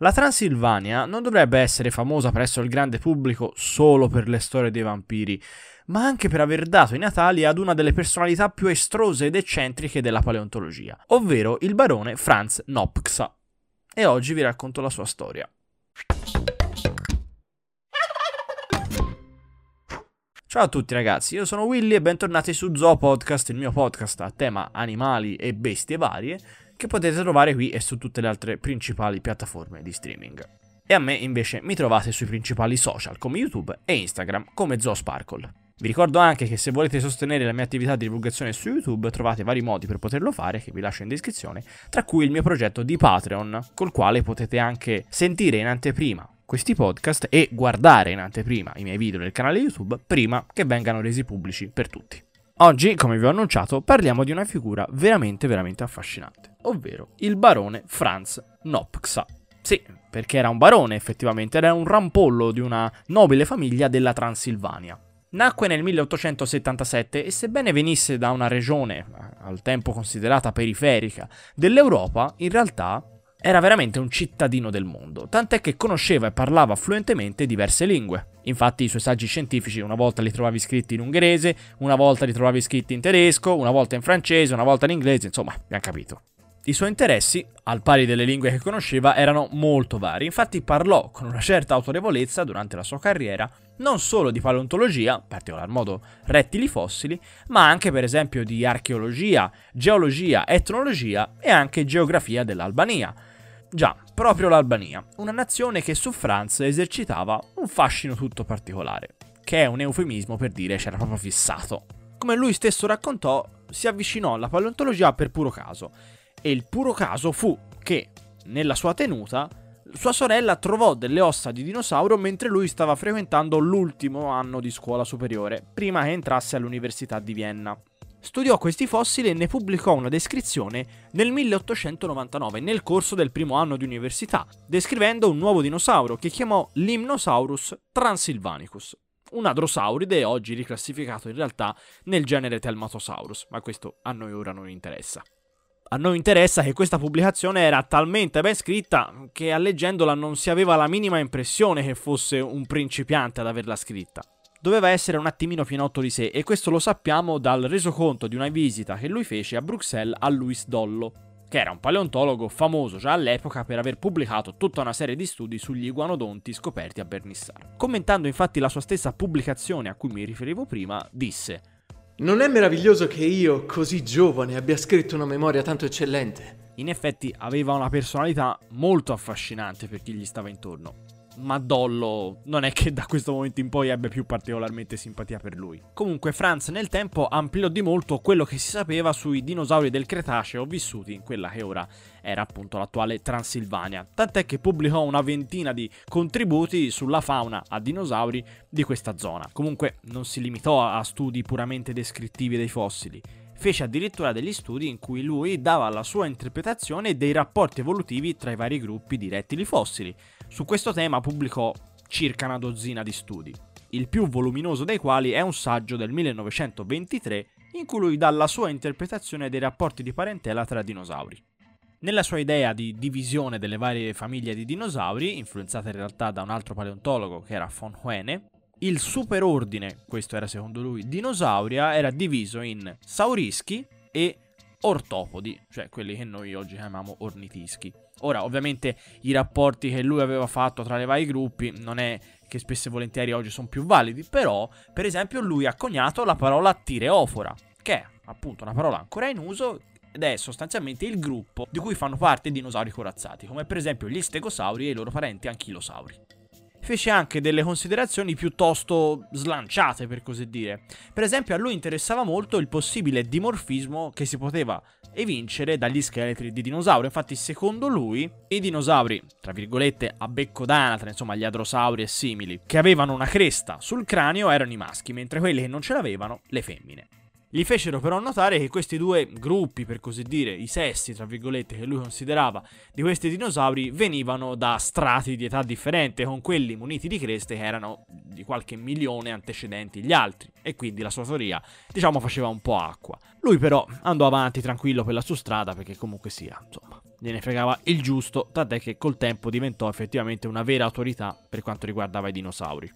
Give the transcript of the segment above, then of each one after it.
La Transilvania non dovrebbe essere famosa presso il grande pubblico solo per le storie dei vampiri, ma anche per aver dato i natali ad una delle personalità più estrose ed eccentriche della paleontologia, ovvero il barone Franz Nopxa. E oggi vi racconto la sua storia. Ciao a tutti ragazzi, io sono Willy e bentornati su Zoo Podcast, il mio podcast a tema animali e bestie varie che potete trovare qui e su tutte le altre principali piattaforme di streaming. E a me invece mi trovate sui principali social come YouTube e Instagram come ZooSparkle. Vi ricordo anche che se volete sostenere la mia attività di divulgazione su YouTube trovate vari modi per poterlo fare che vi lascio in descrizione, tra cui il mio progetto di Patreon, col quale potete anche sentire in anteprima questi podcast e guardare in anteprima i miei video nel canale YouTube prima che vengano resi pubblici per tutti. Oggi, come vi ho annunciato, parliamo di una figura veramente veramente affascinante, ovvero il barone Franz Nopxa. Sì, perché era un barone effettivamente, era un rampollo di una nobile famiglia della Transilvania. Nacque nel 1877 e sebbene venisse da una regione, al tempo considerata periferica, dell'Europa, in realtà era veramente un cittadino del mondo, tant'è che conosceva e parlava fluentemente diverse lingue. Infatti i suoi saggi scientifici una volta li trovavi scritti in ungherese, una volta li trovavi scritti in tedesco, una volta in francese, una volta in inglese, insomma, abbiamo capito. I suoi interessi, al pari delle lingue che conosceva, erano molto vari, infatti parlò con una certa autorevolezza durante la sua carriera non solo di paleontologia, in particolar modo rettili fossili, ma anche per esempio di archeologia, geologia, etnologia e anche geografia dell'Albania. Già, proprio l'Albania, una nazione che su Franz esercitava un fascino tutto particolare, che è un eufemismo per dire c'era proprio fissato. Come lui stesso raccontò, si avvicinò alla paleontologia per puro caso e il puro caso fu che, nella sua tenuta, sua sorella trovò delle ossa di dinosauro mentre lui stava frequentando l'ultimo anno di scuola superiore, prima che entrasse all'Università di Vienna. Studiò questi fossili e ne pubblicò una descrizione nel 1899 nel corso del primo anno di università, descrivendo un nuovo dinosauro che chiamò Limnosaurus transilvanicus, un adrosauride oggi riclassificato in realtà nel genere Telmatosaurus, ma questo a noi ora non interessa. A noi interessa che questa pubblicazione era talmente ben scritta che a leggendola non si aveva la minima impressione che fosse un principiante ad averla scritta. Doveva essere un attimino pienotto di sé e questo lo sappiamo dal resoconto di una visita che lui fece a Bruxelles a Louis Dollo, che era un paleontologo famoso già all'epoca per aver pubblicato tutta una serie di studi sugli iguanodonti scoperti a Bernissar. Commentando infatti la sua stessa pubblicazione a cui mi riferivo prima, disse non è meraviglioso che io, così giovane, abbia scritto una memoria tanto eccellente? In effetti aveva una personalità molto affascinante per chi gli stava intorno ma Dollo non è che da questo momento in poi ebbe più particolarmente simpatia per lui. Comunque Franz nel tempo ampliò di molto quello che si sapeva sui dinosauri del Cretaceo vissuti in quella che ora era appunto l'attuale Transilvania, tant'è che pubblicò una ventina di contributi sulla fauna a dinosauri di questa zona. Comunque non si limitò a studi puramente descrittivi dei fossili, fece addirittura degli studi in cui lui dava la sua interpretazione dei rapporti evolutivi tra i vari gruppi di rettili fossili. Su questo tema pubblicò circa una dozzina di studi, il più voluminoso dei quali è un saggio del 1923 in cui lui dà la sua interpretazione dei rapporti di parentela tra dinosauri. Nella sua idea di divisione delle varie famiglie di dinosauri, influenzata in realtà da un altro paleontologo che era von Huene, il superordine, questo era secondo lui, dinosauria, era diviso in saurischi e ortopodi, cioè quelli che noi oggi chiamiamo ornitischi. Ora, ovviamente, i rapporti che lui aveva fatto tra i vari gruppi non è che spesso e volentieri oggi sono più validi, però, per esempio, lui ha coniato la parola tireofora, che è appunto una parola ancora in uso ed è sostanzialmente il gruppo di cui fanno parte i dinosauri corazzati, come per esempio gli stegosauri e i loro parenti anchilosauri fece anche delle considerazioni piuttosto slanciate, per così dire. Per esempio, a lui interessava molto il possibile dimorfismo che si poteva evincere dagli scheletri di dinosauri. Infatti, secondo lui, i dinosauri, tra virgolette, a becco d'anatra, insomma, gli adrosauri e simili, che avevano una cresta sul cranio erano i maschi, mentre quelli che non ce l'avevano, le femmine. Gli fecero però notare che questi due gruppi, per così dire, i sessi, tra virgolette, che lui considerava di questi dinosauri, venivano da strati di età differente, con quelli muniti di creste che erano di qualche milione antecedenti gli altri, e quindi la sua teoria, diciamo, faceva un po' acqua. Lui però andò avanti tranquillo per la sua strada, perché comunque sia, insomma, gliene fregava il giusto, tant'è che col tempo diventò effettivamente una vera autorità per quanto riguardava i dinosauri.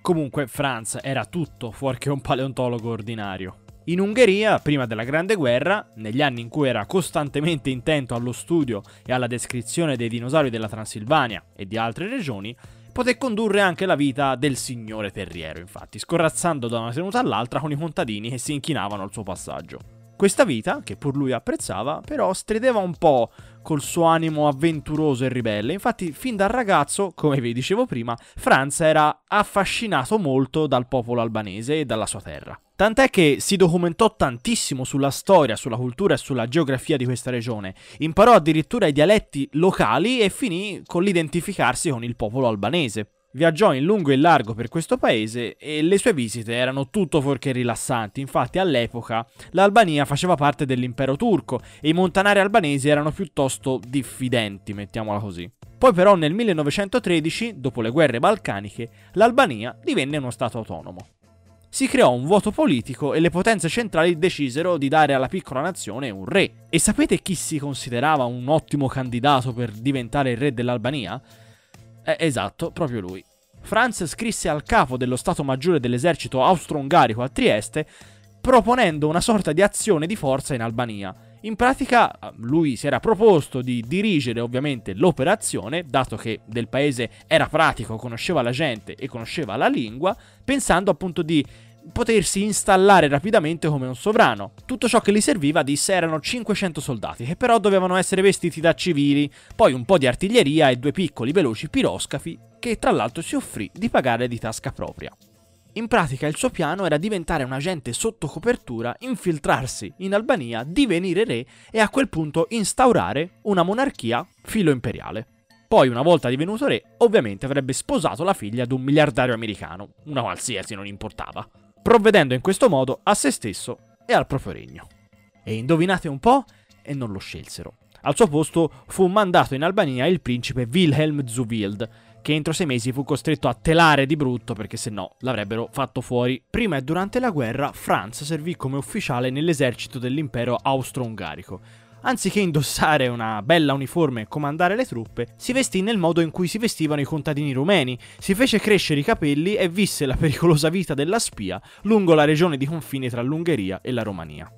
Comunque Franz era tutto fuorché un paleontologo ordinario. In Ungheria, prima della Grande Guerra, negli anni in cui era costantemente intento allo studio e alla descrizione dei dinosauri della Transilvania e di altre regioni, poté condurre anche la vita del signore terriero, infatti, scorrazzando da una tenuta all'altra con i contadini che si inchinavano al suo passaggio. Questa vita, che pur lui apprezzava, però strideva un po' col suo animo avventuroso e ribelle. Infatti, fin da ragazzo, come vi dicevo prima, Franz era affascinato molto dal popolo albanese e dalla sua terra. Tant'è che si documentò tantissimo sulla storia, sulla cultura e sulla geografia di questa regione. Imparò addirittura i dialetti locali e finì con l'identificarsi con il popolo albanese. Viaggiò in lungo e in largo per questo paese e le sue visite erano tutto fuorché rilassanti. Infatti, all'epoca l'Albania faceva parte dell'impero turco e i montanari albanesi erano piuttosto diffidenti, mettiamola così. Poi, però, nel 1913, dopo le guerre balcaniche, l'Albania divenne uno stato autonomo. Si creò un vuoto politico e le potenze centrali decisero di dare alla piccola nazione un re. E sapete chi si considerava un ottimo candidato per diventare il re dell'Albania? Eh, esatto, proprio lui. Franz scrisse al capo dello Stato Maggiore dell'esercito austro-ungarico a Trieste proponendo una sorta di azione di forza in Albania. In pratica lui si era proposto di dirigere ovviamente l'operazione, dato che del paese era pratico, conosceva la gente e conosceva la lingua, pensando appunto di potersi installare rapidamente come un sovrano. Tutto ciò che gli serviva, disse, erano 500 soldati, che però dovevano essere vestiti da civili, poi un po' di artiglieria e due piccoli veloci piroscafi, che tra l'altro si offrì di pagare di tasca propria. In pratica il suo piano era diventare un agente sotto copertura, infiltrarsi in Albania, divenire re e a quel punto instaurare una monarchia filo imperiale. Poi, una volta divenuto re, ovviamente avrebbe sposato la figlia di un miliardario americano, una qualsiasi non importava provvedendo in questo modo a se stesso e al proprio regno. E indovinate un po', e non lo scelsero. Al suo posto fu mandato in Albania il principe Wilhelm Zuwild, che entro sei mesi fu costretto a telare di brutto perché se no l'avrebbero fatto fuori. Prima e durante la guerra Franz servì come ufficiale nell'esercito dell'impero austro-ungarico, Anziché indossare una bella uniforme e comandare le truppe, si vestì nel modo in cui si vestivano i contadini rumeni, si fece crescere i capelli e visse la pericolosa vita della spia lungo la regione di confine tra l'Ungheria e la Romania.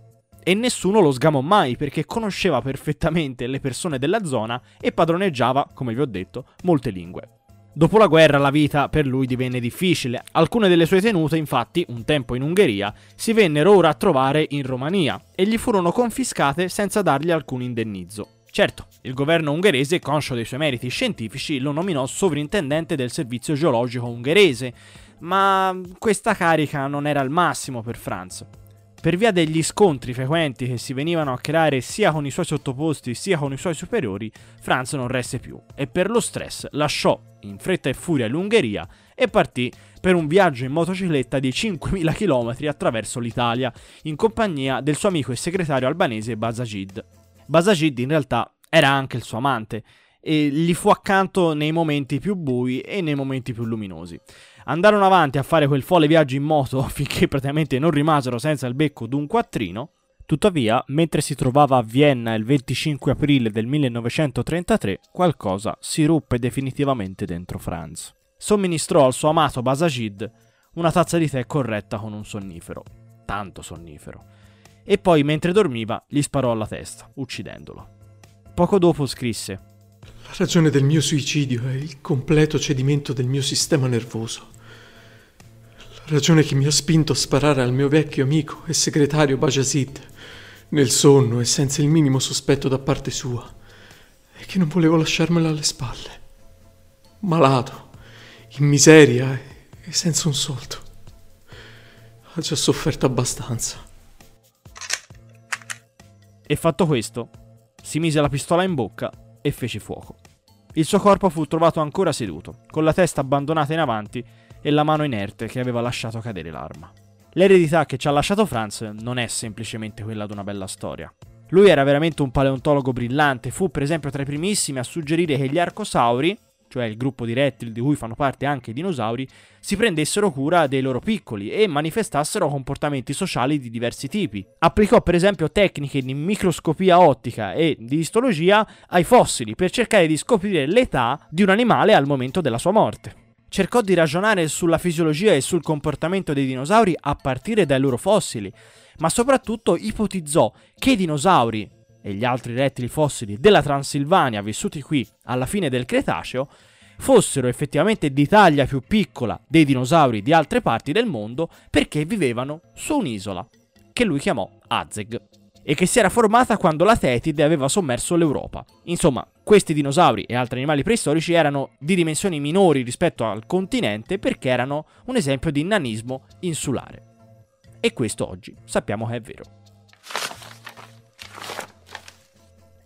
E nessuno lo sgamò mai perché conosceva perfettamente le persone della zona e padroneggiava, come vi ho detto, molte lingue. Dopo la guerra la vita per lui divenne difficile. Alcune delle sue tenute, infatti, un tempo in Ungheria, si vennero ora a trovare in Romania e gli furono confiscate senza dargli alcun indennizzo. Certo, il governo ungherese, conscio dei suoi meriti scientifici, lo nominò sovrintendente del servizio geologico ungherese, ma questa carica non era il massimo per Franz. Per via degli scontri frequenti che si venivano a creare sia con i suoi sottoposti sia con i suoi superiori, Franz non resse più e per lo stress lasciò in fretta e furia l'Ungheria e partì per un viaggio in motocicletta di 5.000 km attraverso l'Italia in compagnia del suo amico e segretario albanese Bazagid. Bazagid in realtà era anche il suo amante e gli fu accanto nei momenti più bui e nei momenti più luminosi. Andarono avanti a fare quel folle viaggio in moto finché praticamente non rimasero senza il becco d'un quattrino. Tuttavia, mentre si trovava a Vienna il 25 aprile del 1933, qualcosa si ruppe definitivamente dentro Franz. Somministrò al suo amato Basagid una tazza di tè corretta con un sonnifero, tanto sonnifero, e poi mentre dormiva gli sparò alla testa, uccidendolo. Poco dopo scrisse La ragione del mio suicidio è il completo cedimento del mio sistema nervoso ragione che mi ha spinto a sparare al mio vecchio amico e segretario Bajazid, nel sonno e senza il minimo sospetto da parte sua, e che non volevo lasciarmela alle spalle. Malato, in miseria e senza un soldo. Ha già sofferto abbastanza. E fatto questo, si mise la pistola in bocca e fece fuoco. Il suo corpo fu trovato ancora seduto, con la testa abbandonata in avanti e la mano inerte che aveva lasciato cadere l'arma. L'eredità che ci ha lasciato Franz non è semplicemente quella di una bella storia. Lui era veramente un paleontologo brillante, fu per esempio tra i primissimi a suggerire che gli arcosauri, cioè il gruppo di rettili di cui fanno parte anche i dinosauri, si prendessero cura dei loro piccoli e manifestassero comportamenti sociali di diversi tipi. Applicò per esempio tecniche di microscopia ottica e di istologia ai fossili per cercare di scoprire l'età di un animale al momento della sua morte cercò di ragionare sulla fisiologia e sul comportamento dei dinosauri a partire dai loro fossili, ma soprattutto ipotizzò che i dinosauri e gli altri rettili fossili della Transilvania vissuti qui alla fine del Cretaceo fossero effettivamente di taglia più piccola dei dinosauri di altre parti del mondo perché vivevano su un'isola, che lui chiamò Azeg, e che si era formata quando la Tetide aveva sommerso l'Europa. Insomma, questi dinosauri e altri animali preistorici erano di dimensioni minori rispetto al continente perché erano un esempio di nanismo insulare. E questo oggi sappiamo che è vero.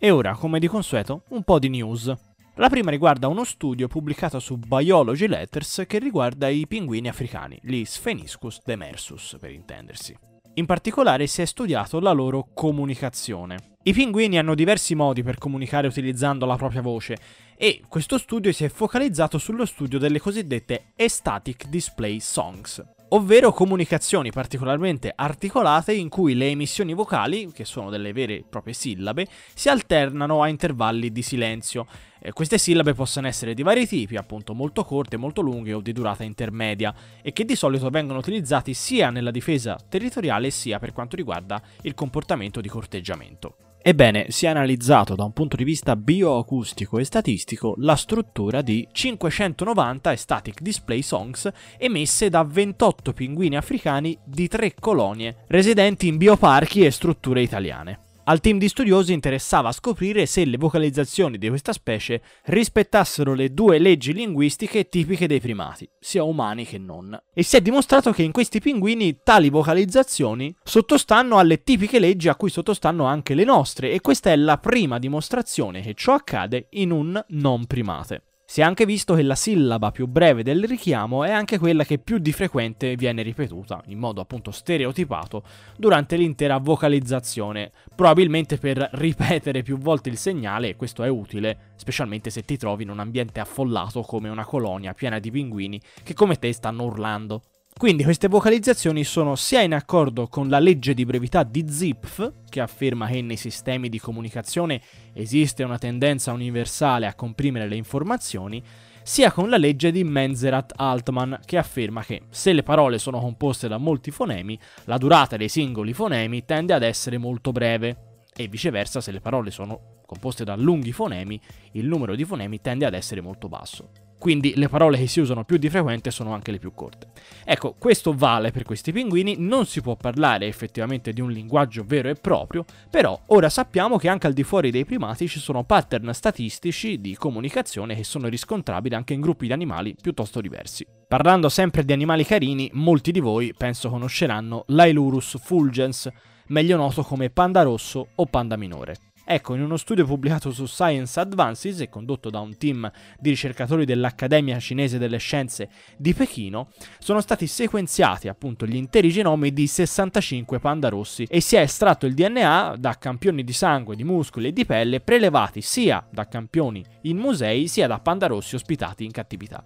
E ora, come di consueto, un po' di news. La prima riguarda uno studio pubblicato su Biology Letters che riguarda i pinguini africani, gli Spheniscus demersus per intendersi. In particolare si è studiato la loro comunicazione. I pinguini hanno diversi modi per comunicare utilizzando la propria voce e questo studio si è focalizzato sullo studio delle cosiddette Estatic Display Songs, ovvero comunicazioni particolarmente articolate in cui le emissioni vocali, che sono delle vere e proprie sillabe, si alternano a intervalli di silenzio. Eh, queste sillabe possono essere di vari tipi, appunto molto corte, molto lunghe o di durata intermedia, e che di solito vengono utilizzati sia nella difesa territoriale sia per quanto riguarda il comportamento di corteggiamento. Ebbene, si è analizzato da un punto di vista bioacustico e statistico la struttura di 590 static display songs emesse da 28 pinguini africani di tre colonie residenti in bioparchi e strutture italiane. Al team di studiosi interessava scoprire se le vocalizzazioni di questa specie rispettassero le due leggi linguistiche tipiche dei primati, sia umani che non. E si è dimostrato che in questi pinguini tali vocalizzazioni sottostanno alle tipiche leggi a cui sottostanno anche le nostre, e questa è la prima dimostrazione che ciò accade in un non primate. Si è anche visto che la sillaba più breve del richiamo è anche quella che più di frequente viene ripetuta, in modo appunto stereotipato, durante l'intera vocalizzazione, probabilmente per ripetere più volte il segnale e questo è utile, specialmente se ti trovi in un ambiente affollato come una colonia piena di pinguini che come te stanno urlando. Quindi queste vocalizzazioni sono sia in accordo con la legge di brevità di Zipf, che afferma che nei sistemi di comunicazione esiste una tendenza universale a comprimere le informazioni, sia con la legge di Menzerat-Altman, che afferma che se le parole sono composte da molti fonemi, la durata dei singoli fonemi tende ad essere molto breve, e viceversa se le parole sono composte da lunghi fonemi, il numero di fonemi tende ad essere molto basso quindi le parole che si usano più di frequente sono anche le più corte. Ecco, questo vale per questi pinguini, non si può parlare effettivamente di un linguaggio vero e proprio, però ora sappiamo che anche al di fuori dei primati ci sono pattern statistici di comunicazione che sono riscontrabili anche in gruppi di animali piuttosto diversi. Parlando sempre di animali carini, molti di voi penso conosceranno l'Ailurus fulgens, meglio noto come panda rosso o panda minore. Ecco, in uno studio pubblicato su Science Advances e condotto da un team di ricercatori dell'Accademia Cinese delle Scienze di Pechino, sono stati sequenziati appunto gli interi genomi di 65 panda rossi e si è estratto il DNA da campioni di sangue, di muscoli e di pelle prelevati sia da campioni in musei sia da panda rossi ospitati in cattività.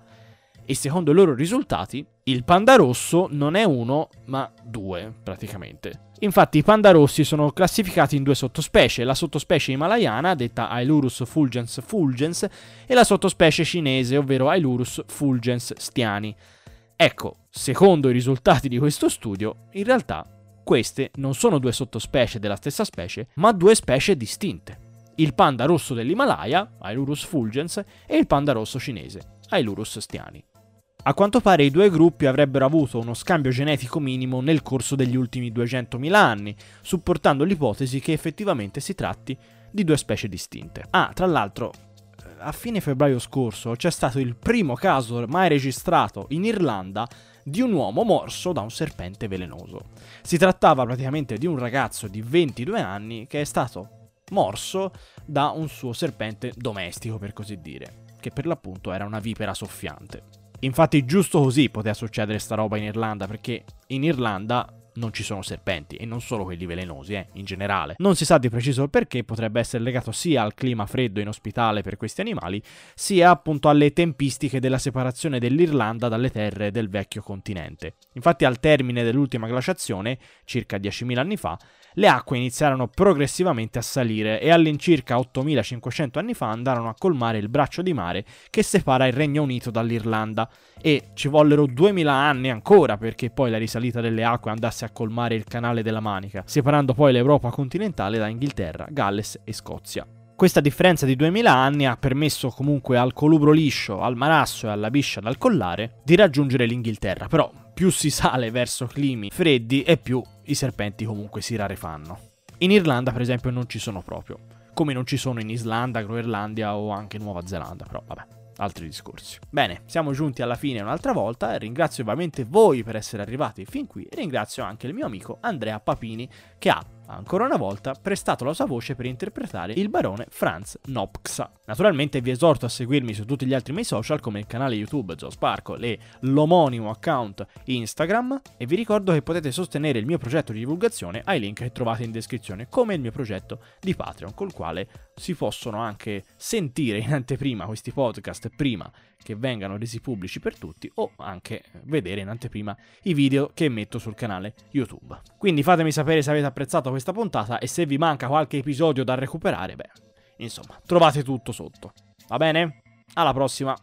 E secondo i loro risultati, il panda rosso non è uno, ma due praticamente. Infatti i panda rossi sono classificati in due sottospecie, la sottospecie himalayana, detta Ailurus fulgens fulgens, e la sottospecie cinese, ovvero Ailurus fulgens stiani. Ecco, secondo i risultati di questo studio, in realtà queste non sono due sottospecie della stessa specie, ma due specie distinte. Il panda rosso dell'Himalaya, Ailurus fulgens, e il panda rosso cinese, Ailurus stiani. A quanto pare i due gruppi avrebbero avuto uno scambio genetico minimo nel corso degli ultimi 200.000 anni, supportando l'ipotesi che effettivamente si tratti di due specie distinte. Ah, tra l'altro, eh, a fine febbraio scorso c'è stato il primo caso mai registrato in Irlanda di un uomo morso da un serpente velenoso. Si trattava praticamente di un ragazzo di 22 anni che è stato morso da un suo serpente domestico, per così dire, che per l'appunto era una vipera soffiante. Infatti giusto così poteva succedere sta roba in Irlanda, perché in Irlanda non ci sono serpenti e non solo quelli velenosi, eh, in generale. Non si sa di preciso il perché, potrebbe essere legato sia al clima freddo e inospitale per questi animali, sia appunto alle tempistiche della separazione dell'Irlanda dalle terre del vecchio continente. Infatti al termine dell'ultima glaciazione, circa 10.000 anni fa, le acque iniziarono progressivamente a salire e all'incirca 8500 anni fa andarono a colmare il braccio di mare che separa il Regno Unito dall'Irlanda e ci vollero 2000 anni ancora perché poi la risalita delle acque andasse a colmare il canale della Manica, separando poi l'Europa continentale da Inghilterra, Galles e Scozia. Questa differenza di 2000 anni ha permesso comunque al colubro liscio, al marasso e alla biscia dal collare di raggiungere l'Inghilterra, però più si sale verso climi freddi e più i serpenti comunque si rarefanno. In Irlanda, per esempio, non ci sono proprio, come non ci sono in Islanda, Groenlandia o anche Nuova Zelanda, però vabbè altri discorsi. Bene, siamo giunti alla fine un'altra volta, ringrazio ovviamente voi per essere arrivati fin qui e ringrazio anche il mio amico Andrea Papini che ha ancora una volta prestato la sua voce per interpretare il barone Franz Nopxa. Naturalmente vi esorto a seguirmi su tutti gli altri miei social come il canale YouTube Joe Sparkle e l'omonimo account Instagram e vi ricordo che potete sostenere il mio progetto di divulgazione ai link che trovate in descrizione come il mio progetto di Patreon col quale si possono anche sentire in anteprima questi podcast prima che vengano resi pubblici per tutti o anche vedere in anteprima i video che metto sul canale YouTube. Quindi fatemi sapere se avete apprezzato questa puntata e se vi manca qualche episodio da recuperare, beh, insomma, trovate tutto sotto. Va bene? Alla prossima!